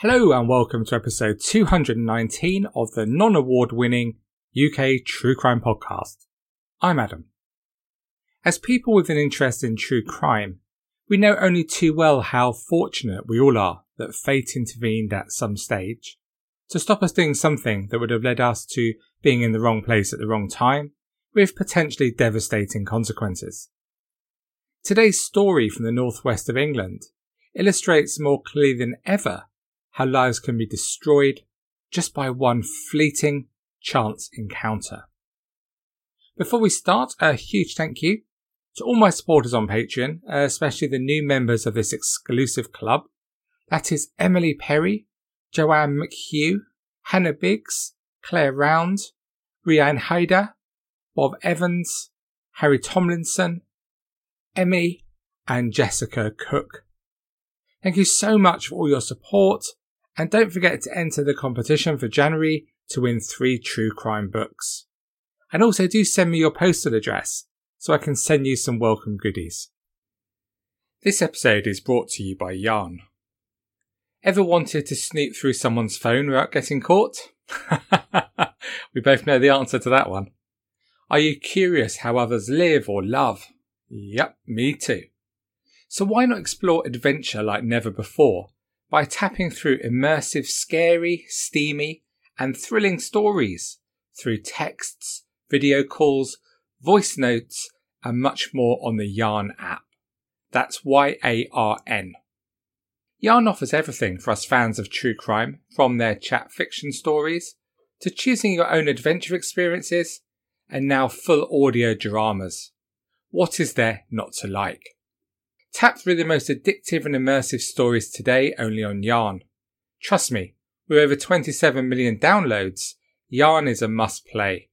Hello and welcome to episode 219 of the non award winning UK True Crime Podcast. I'm Adam. As people with an interest in true crime, we know only too well how fortunate we all are that fate intervened at some stage to stop us doing something that would have led us to being in the wrong place at the wrong time with potentially devastating consequences. Today's story from the northwest of England illustrates more clearly than ever how lives can be destroyed just by one fleeting chance encounter. Before we start, a huge thank you to all my supporters on Patreon, uh, especially the new members of this exclusive club. That is Emily Perry, Joanne McHugh, Hannah Biggs, Claire Round, Rianne Hyder, Bob Evans, Harry Tomlinson, Emmy, and Jessica Cook. Thank you so much for all your support and don't forget to enter the competition for January to win three true crime books. And also do send me your postal address so I can send you some welcome goodies. This episode is brought to you by Yarn. Ever wanted to snoop through someone's phone without getting caught? we both know the answer to that one. Are you curious how others live or love? Yep, me too. So why not explore adventure like never before by tapping through immersive, scary, steamy, and thrilling stories through texts, video calls, voice notes, and much more on the Yarn app. That's Y A R N. Yarn offers everything for us fans of true crime, from their chat fiction stories to choosing your own adventure experiences, and now full audio dramas. What is there not to like? Tap through the most addictive and immersive stories today only on Yarn. Trust me, with over 27 million downloads, Yarn is a must play.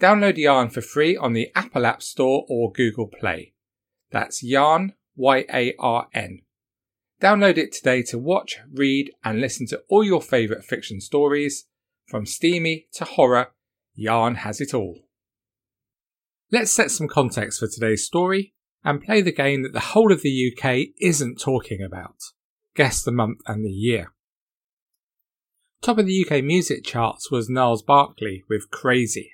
Download Yarn for free on the Apple App Store or Google Play. That's Yarn, Y A R N. Download it today to watch, read, and listen to all your favourite fiction stories. From steamy to horror, Yarn has it all. Let's set some context for today's story and play the game that the whole of the UK isn't talking about. Guess the month and the year. Top of the UK music charts was Gnarls Barkley with Crazy,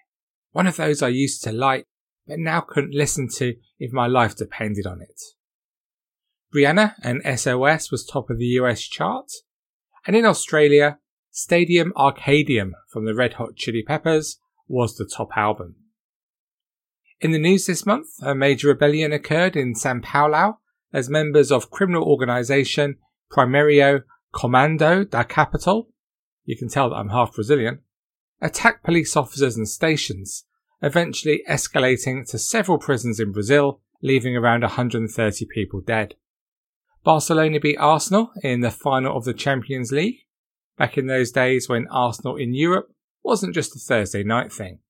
one of those I used to like but now couldn't listen to if my life depended on it. Rihanna and SOS was top of the US chart, and in Australia, Stadium Arcadium from the Red Hot Chili Peppers was the top album. In the news this month, a major rebellion occurred in Sao Paulo as members of criminal organisation Primeiro Comando da Capital, you can tell that I'm half Brazilian, attacked police officers and stations, eventually escalating to several prisons in Brazil, leaving around 130 people dead. Barcelona beat Arsenal in the final of the Champions League, back in those days when Arsenal in Europe wasn't just a Thursday night thing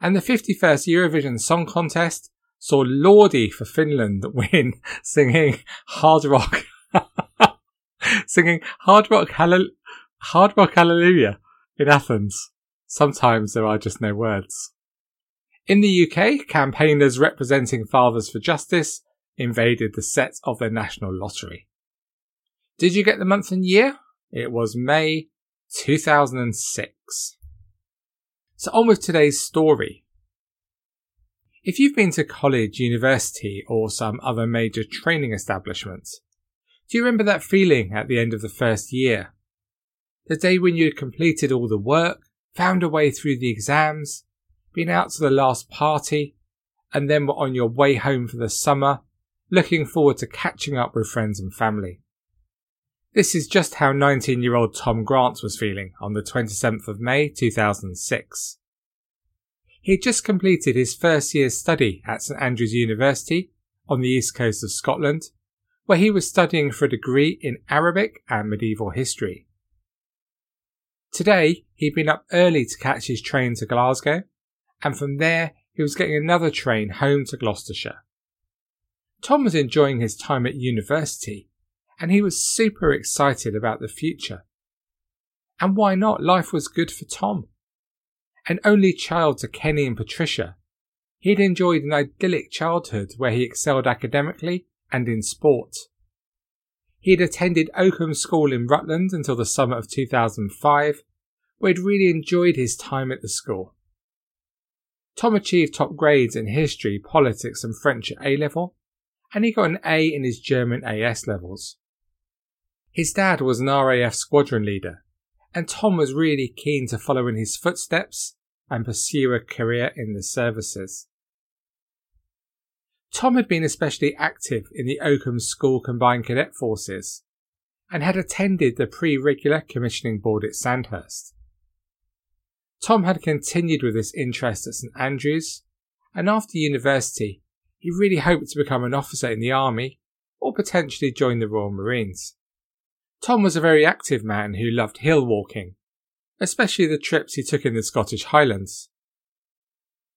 and the 51st Eurovision Song Contest saw Lordi for Finland win, singing hard rock, singing hard rock, hallel- hard rock hallelujah in Athens. Sometimes there are just no words. In the UK, campaigners representing Fathers for Justice invaded the set of the National Lottery. Did you get the month and year? It was May 2006. So on with today's story. If you've been to college, university, or some other major training establishment, do you remember that feeling at the end of the first year? The day when you had completed all the work, found a way through the exams, been out to the last party, and then were on your way home for the summer, looking forward to catching up with friends and family. This is just how 19 year old Tom Grant was feeling on the 27th of May 2006. He had just completed his first year's study at St Andrews University on the east coast of Scotland, where he was studying for a degree in Arabic and medieval history. Today, he'd been up early to catch his train to Glasgow, and from there, he was getting another train home to Gloucestershire. Tom was enjoying his time at university and he was super excited about the future. And why not? Life was good for Tom. An only child to Kenny and Patricia, he'd enjoyed an idyllic childhood where he excelled academically and in sport. He had attended Oakham School in Rutland until the summer of 2005, where he'd really enjoyed his time at the school. Tom achieved top grades in history, politics, and French at A level, and he got an A in his German AS levels. His dad was an RAF squadron leader, and Tom was really keen to follow in his footsteps and pursue a career in the services. Tom had been especially active in the Oakham School Combined Cadet Forces and had attended the pre regular commissioning board at Sandhurst. Tom had continued with this interest at St Andrews, and after university, he really hoped to become an officer in the army or potentially join the Royal Marines. Tom was a very active man who loved hill walking, especially the trips he took in the Scottish Highlands.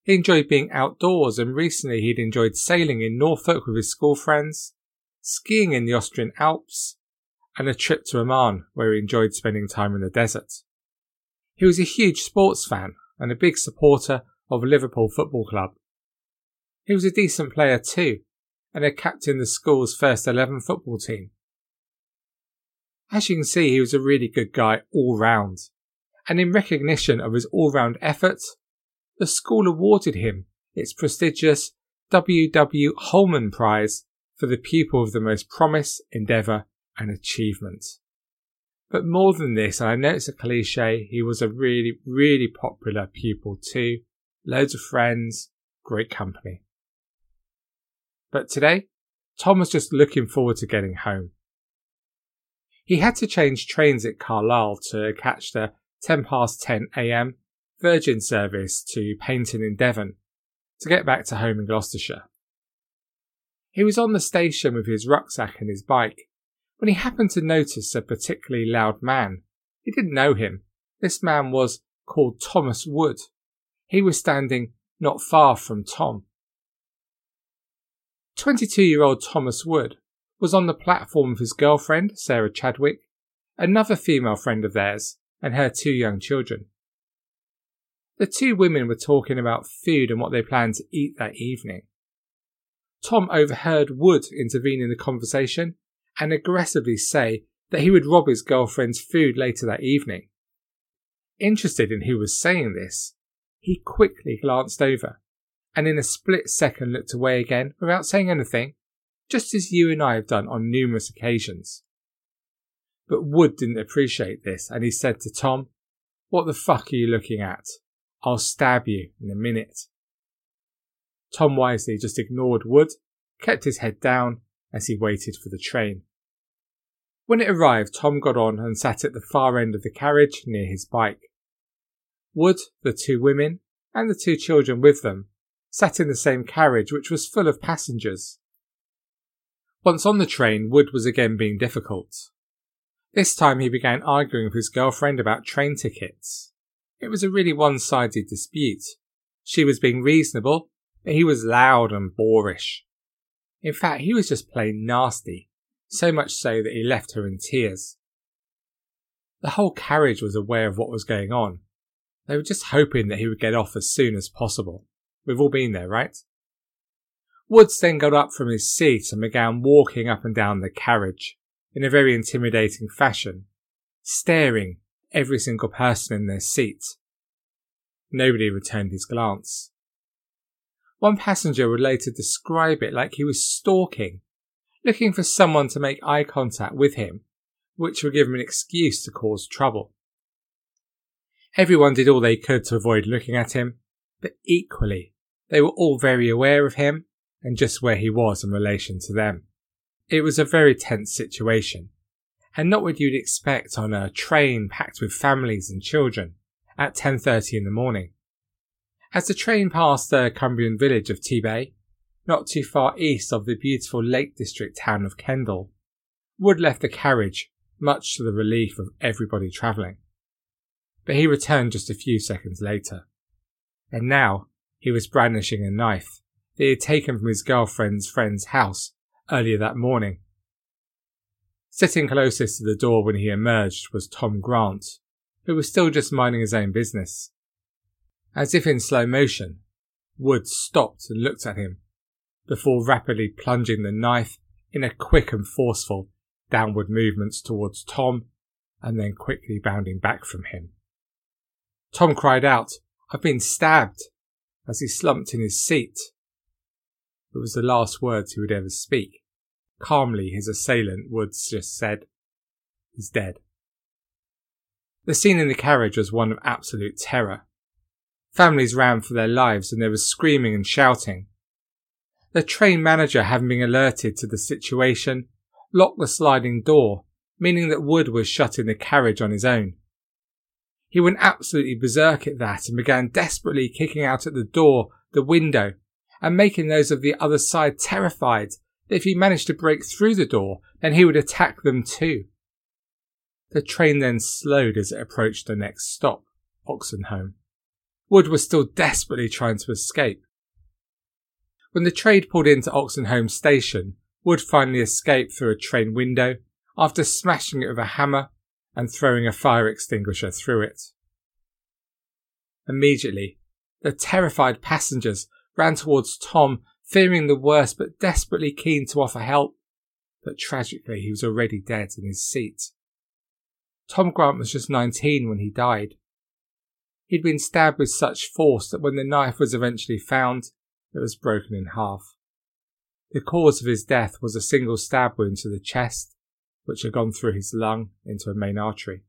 He enjoyed being outdoors, and recently he'd enjoyed sailing in Norfolk with his school friends, skiing in the Austrian Alps, and a trip to Oman where he enjoyed spending time in the desert. He was a huge sports fan and a big supporter of Liverpool Football Club. He was a decent player too, and had captained the school's first 11 football team. As you can see, he was a really good guy all round, and in recognition of his all round efforts, the school awarded him its prestigious W. W. Holman Prize for the pupil of the most promise, endeavour, and achievement. But more than this, and I know it's a cliche, he was a really, really popular pupil too. Loads of friends, great company. But today, Tom was just looking forward to getting home. He had to change trains at Carlisle to catch the 10 past 10 am Virgin service to Paignton in Devon to get back to home in Gloucestershire. He was on the station with his rucksack and his bike when he happened to notice a particularly loud man. He didn't know him. This man was called Thomas Wood. He was standing not far from Tom. 22 year old Thomas Wood was on the platform with his girlfriend, Sarah Chadwick, another female friend of theirs, and her two young children. The two women were talking about food and what they planned to eat that evening. Tom overheard Wood intervene in the conversation and aggressively say that he would rob his girlfriend's food later that evening. Interested in who was saying this, he quickly glanced over and in a split second looked away again without saying anything, just as you and I have done on numerous occasions. But Wood didn't appreciate this and he said to Tom, What the fuck are you looking at? I'll stab you in a minute. Tom wisely just ignored Wood, kept his head down as he waited for the train. When it arrived, Tom got on and sat at the far end of the carriage near his bike. Wood, the two women, and the two children with them sat in the same carriage, which was full of passengers. Once on the train, Wood was again being difficult. This time he began arguing with his girlfriend about train tickets. It was a really one sided dispute. She was being reasonable, but he was loud and boorish. In fact, he was just plain nasty so much so that he left her in tears. The whole carriage was aware of what was going on. They were just hoping that he would get off as soon as possible. We've all been there, right? Woods then got up from his seat and began walking up and down the carriage in a very intimidating fashion, staring every single person in their seat. Nobody returned his glance. One passenger would later describe it like he was stalking looking for someone to make eye contact with him, which would give him an excuse to cause trouble. Everyone did all they could to avoid looking at him, but equally, they were all very aware of him and just where he was in relation to them. It was a very tense situation, and not what you'd expect on a train packed with families and children at 10.30 in the morning. As the train passed the Cumbrian village of Tebay, not too far east of the beautiful Lake District town of Kendal. Wood left the carriage, much to the relief of everybody travelling. But he returned just a few seconds later. And now he was brandishing a knife that he had taken from his girlfriend's friend's house earlier that morning. Sitting closest to the door when he emerged was Tom Grant, who was still just minding his own business. As if in slow motion, Wood stopped and looked at him before rapidly plunging the knife in a quick and forceful downward movements towards Tom, and then quickly bounding back from him. Tom cried out, I've been stabbed, as he slumped in his seat. It was the last words he would ever speak. Calmly, his assailant Woods just said, He's dead. The scene in the carriage was one of absolute terror. Families ran for their lives and there was screaming and shouting. The train manager, having been alerted to the situation, locked the sliding door, meaning that Wood was shut in the carriage on his own. He went absolutely berserk at that and began desperately kicking out at the door, the window, and making those of the other side terrified that if he managed to break through the door, then he would attack them too. The train then slowed as it approached the next stop, Oxenholme. Wood was still desperately trying to escape. When the train pulled into Oxenholme station, Wood finally escaped through a train window after smashing it with a hammer and throwing a fire extinguisher through it. Immediately, the terrified passengers ran towards Tom, fearing the worst but desperately keen to offer help. But tragically, he was already dead in his seat. Tom Grant was just 19 when he died. He'd been stabbed with such force that when the knife was eventually found, it was broken in half. The cause of his death was a single stab wound to the chest, which had gone through his lung into a main artery.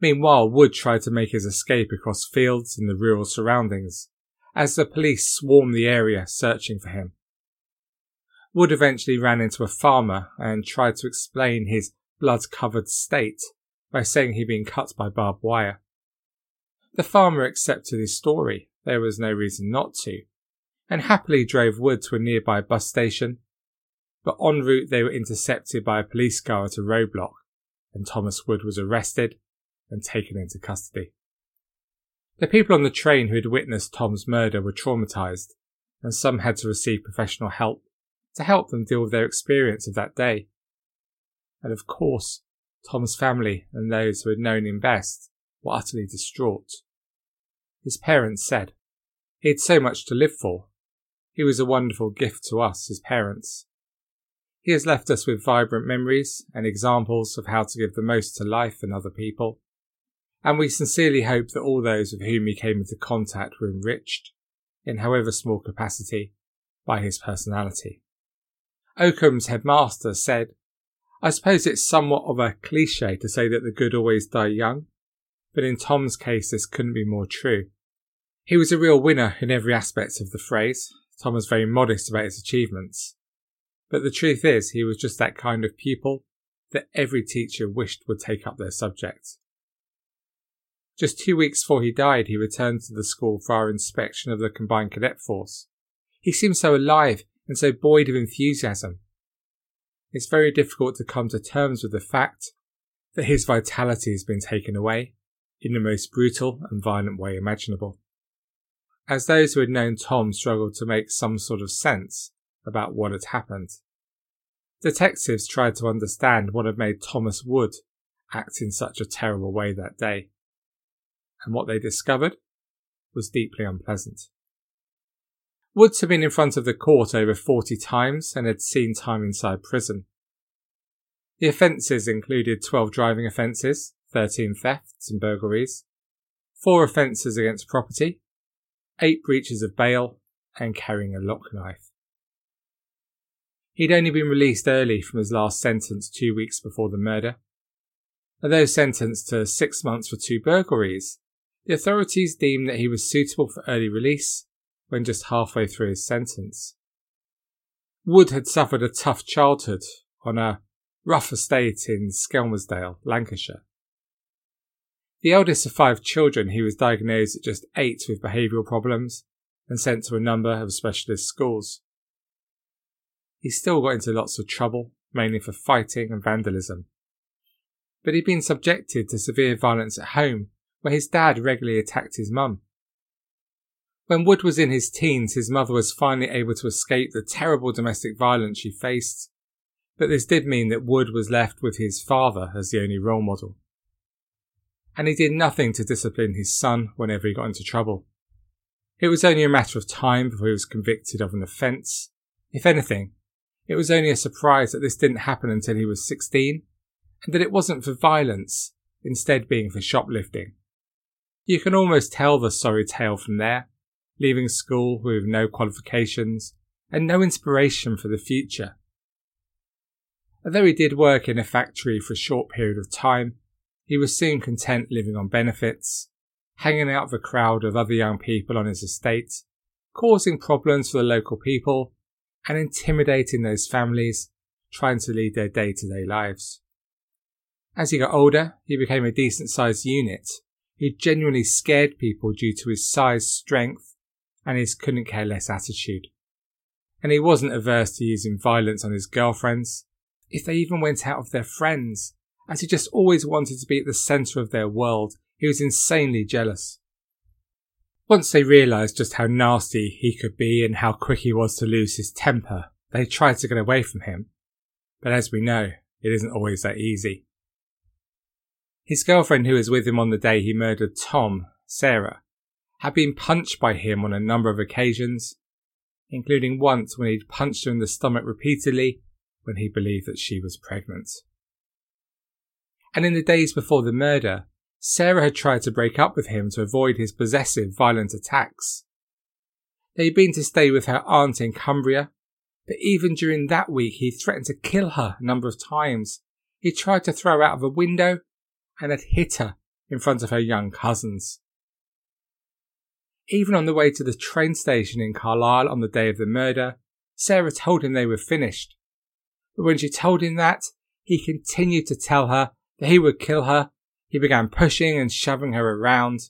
Meanwhile, Wood tried to make his escape across fields in the rural surroundings, as the police swarmed the area searching for him. Wood eventually ran into a farmer and tried to explain his blood covered state by saying he'd been cut by barbed wire. The farmer accepted his story, there was no reason not to, and happily drove Wood to a nearby bus station. But en route they were intercepted by a police car at a roadblock, and Thomas Wood was arrested and taken into custody. The people on the train who had witnessed Tom's murder were traumatized, and some had to receive professional help to help them deal with their experience of that day. And of course, Tom's family and those who had known him best were utterly distraught. His parents said, He had so much to live for. He was a wonderful gift to us, his parents. He has left us with vibrant memories and examples of how to give the most to life and other people. And we sincerely hope that all those with whom he came into contact were enriched, in however small capacity, by his personality. Oakham's headmaster said, I suppose it's somewhat of a cliche to say that the good always die young, but in Tom's case this couldn't be more true. He was a real winner in every aspect of the phrase. Tom was very modest about his achievements. But the truth is, he was just that kind of pupil that every teacher wished would take up their subject. Just two weeks before he died, he returned to the school for our inspection of the combined cadet force. He seemed so alive and so buoyed of enthusiasm. It's very difficult to come to terms with the fact that his vitality has been taken away in the most brutal and violent way imaginable. As those who had known Tom struggled to make some sort of sense about what had happened, detectives tried to understand what had made Thomas Wood act in such a terrible way that day. And what they discovered was deeply unpleasant. Woods had been in front of the court over 40 times and had seen time inside prison. The offences included 12 driving offences, 13 thefts and burglaries, 4 offences against property, 8 breaches of bail, and carrying a lock knife. He'd only been released early from his last sentence two weeks before the murder. Although sentenced to six months for two burglaries, the authorities deemed that he was suitable for early release when just halfway through his sentence. Wood had suffered a tough childhood on a rough estate in Skelmersdale, Lancashire. The eldest of five children, he was diagnosed at just eight with behavioural problems and sent to a number of specialist schools. He still got into lots of trouble, mainly for fighting and vandalism. But he'd been subjected to severe violence at home, where his dad regularly attacked his mum. When Wood was in his teens, his mother was finally able to escape the terrible domestic violence she faced, but this did mean that Wood was left with his father as the only role model and he did nothing to discipline his son whenever he got into trouble. It was only a matter of time before he was convicted of an offence. If anything, it was only a surprise that this didn't happen until he was 16, and that it wasn't for violence, instead being for shoplifting. You can almost tell the sorry tale from there, leaving school with no qualifications and no inspiration for the future. Although he did work in a factory for a short period of time, he was soon content living on benefits, hanging out with a crowd of other young people on his estate, causing problems for the local people, and intimidating those families trying to lead their day to day lives. As he got older, he became a decent sized unit who genuinely scared people due to his size, strength, and his couldn't care less attitude. And he wasn't averse to using violence on his girlfriends, if they even went out with their friends, as he just always wanted to be at the centre of their world. He was insanely jealous. Once they realised just how nasty he could be and how quick he was to lose his temper, they tried to get away from him. But as we know, it isn't always that easy. His girlfriend, who was with him on the day he murdered Tom, Sarah, had been punched by him on a number of occasions, including once when he'd punched her in the stomach repeatedly when he believed that she was pregnant. And in the days before the murder, Sarah had tried to break up with him to avoid his possessive, violent attacks. They'd been to stay with her aunt in Cumbria, but even during that week he threatened to kill her a number of times. He tried to throw her out of a window and had hit her in front of her young cousins. Even on the way to the train station in Carlisle on the day of the murder, Sarah told him they were finished. But when she told him that, he continued to tell her that he would kill her. He began pushing and shoving her around,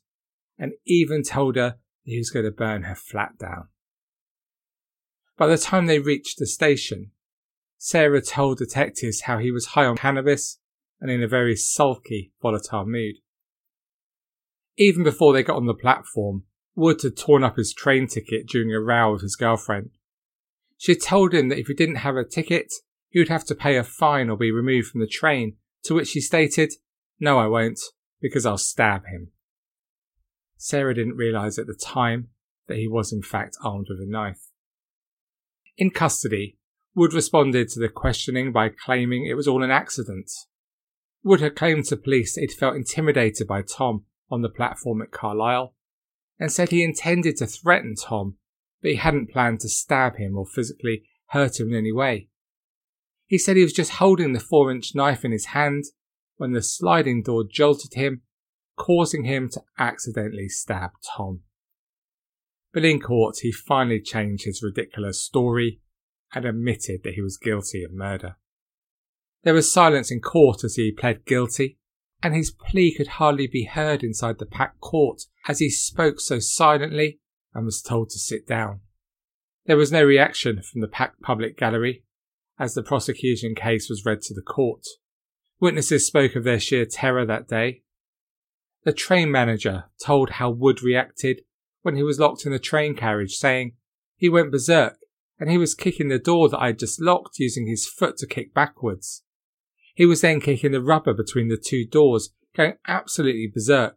and even told her he was going to burn her flat down. By the time they reached the station, Sarah told detectives how he was high on cannabis and in a very sulky, volatile mood. Even before they got on the platform, Wood had torn up his train ticket during a row with his girlfriend. She had told him that if he didn't have a ticket, he would have to pay a fine or be removed from the train, to which he stated, No, I won't, because I'll stab him. Sarah didn't realise at the time that he was in fact armed with a knife. In custody, Wood responded to the questioning by claiming it was all an accident. Wood had claimed to police that he'd felt intimidated by Tom on the platform at Carlisle and said he intended to threaten Tom, but he hadn't planned to stab him or physically hurt him in any way. He said he was just holding the four inch knife in his hand when the sliding door jolted him, causing him to accidentally stab Tom. But in court, he finally changed his ridiculous story and admitted that he was guilty of murder. There was silence in court as he pled guilty, and his plea could hardly be heard inside the packed court as he spoke so silently and was told to sit down. There was no reaction from the packed public gallery as the prosecution case was read to the court. Witnesses spoke of their sheer terror that day. The train manager told how Wood reacted when he was locked in the train carriage, saying he went berserk and he was kicking the door that I had just locked using his foot to kick backwards. He was then kicking the rubber between the two doors, going absolutely berserk.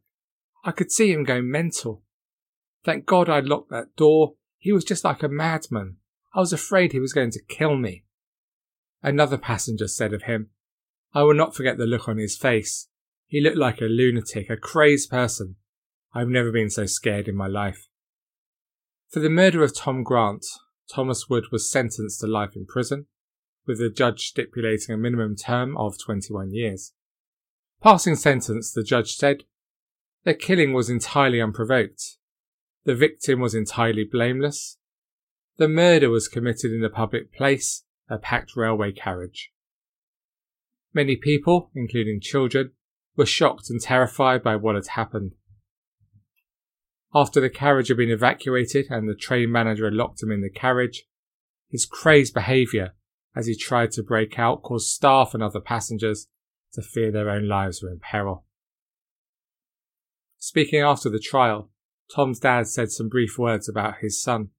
I could see him going mental. Thank God I'd locked that door. He was just like a madman. I was afraid he was going to kill me. Another passenger said of him, I will not forget the look on his face. He looked like a lunatic, a crazed person. I've never been so scared in my life. For the murder of Tom Grant, Thomas Wood was sentenced to life in prison with the judge stipulating a minimum term of 21 years. Passing sentence, the judge said, the killing was entirely unprovoked. The victim was entirely blameless. The murder was committed in a public place, a packed railway carriage. Many people, including children, were shocked and terrified by what had happened. After the carriage had been evacuated and the train manager had locked him in the carriage, his crazed behaviour as he tried to break out caused staff and other passengers to fear their own lives were in peril. Speaking after the trial, Tom's dad said some brief words about his son.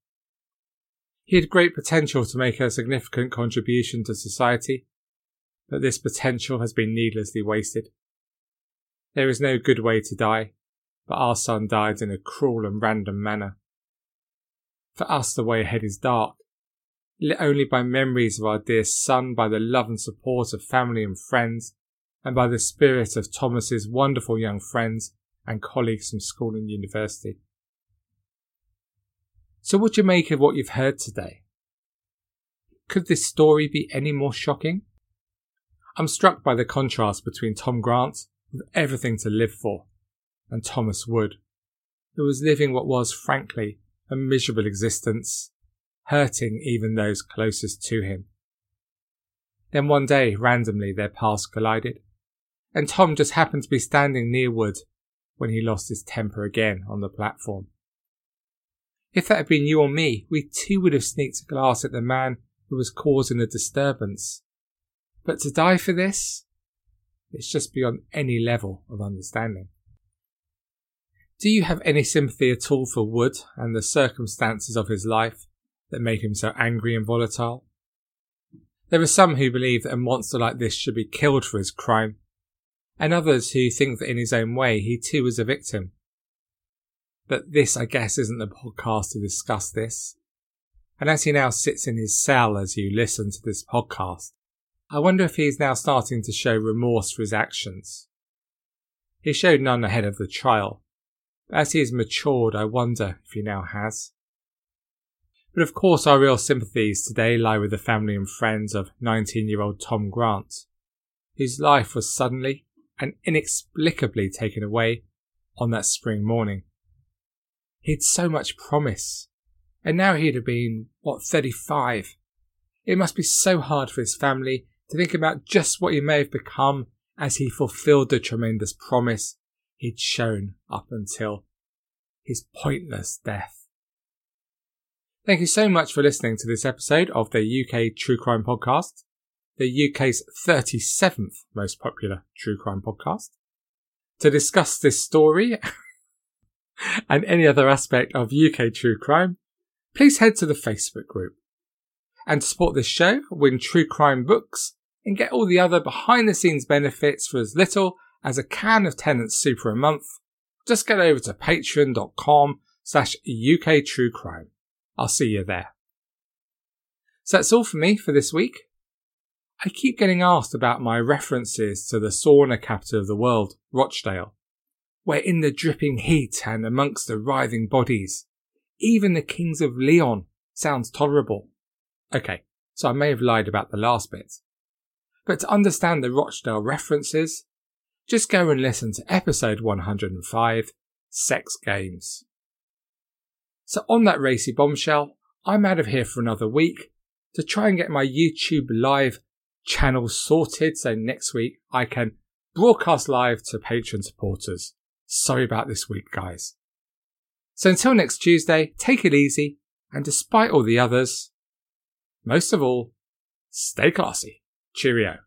He had great potential to make a significant contribution to society, but this potential has been needlessly wasted. There is no good way to die, but our son died in a cruel and random manner. For us, the way ahead is dark, lit only by memories of our dear son, by the love and support of family and friends, and by the spirit of Thomas's wonderful young friends and colleagues from school and university. So, what do you make of what you've heard today? Could this story be any more shocking? I'm struck by the contrast between Tom Grant, with everything to live for, and Thomas Wood, who was living what was, frankly, a miserable existence, hurting even those closest to him. Then one day, randomly, their paths collided, and Tom just happened to be standing near Wood when he lost his temper again on the platform. If that had been you or me, we too would have sneaked a glass at the man who was causing the disturbance. But to die for this? It's just beyond any level of understanding. Do you have any sympathy at all for Wood and the circumstances of his life that made him so angry and volatile? There are some who believe that a monster like this should be killed for his crime, and others who think that in his own way he too was a victim. But this, I guess, isn't the podcast to discuss this. And as he now sits in his cell as you listen to this podcast, I wonder if he is now starting to show remorse for his actions. He showed none ahead of the trial, but as he has matured, I wonder if he now has. But of course, our real sympathies today lie with the family and friends of 19 year old Tom Grant, whose life was suddenly and inexplicably taken away on that spring morning. He had so much promise, and now he'd have been, what, 35. It must be so hard for his family to think about just what he may have become as he fulfilled the tremendous promise he'd shown up until his pointless death. Thank you so much for listening to this episode of the UK True Crime Podcast, the UK's 37th most popular true crime podcast. To discuss this story and any other aspect of UK true crime, please head to the Facebook group. And to support this show, win true crime books and get all the other behind the scenes benefits for as little as a can of Tennent's Super a month, just get over to patreon.com slash UK True Crime. I'll see you there. So that's all for me for this week. I keep getting asked about my references to the sauna capital of the world, Rochdale, where in the dripping heat and amongst the writhing bodies, even the kings of Leon sounds tolerable. Okay, so I may have lied about the last bit. But to understand the Rochdale references, just go and listen to episode 105 Sex Games. So, on that racy bombshell, I'm out of here for another week to try and get my YouTube live channel sorted so next week I can broadcast live to Patreon supporters. Sorry about this week, guys. So, until next Tuesday, take it easy, and despite all the others, most of all, stay classy. Cheerio.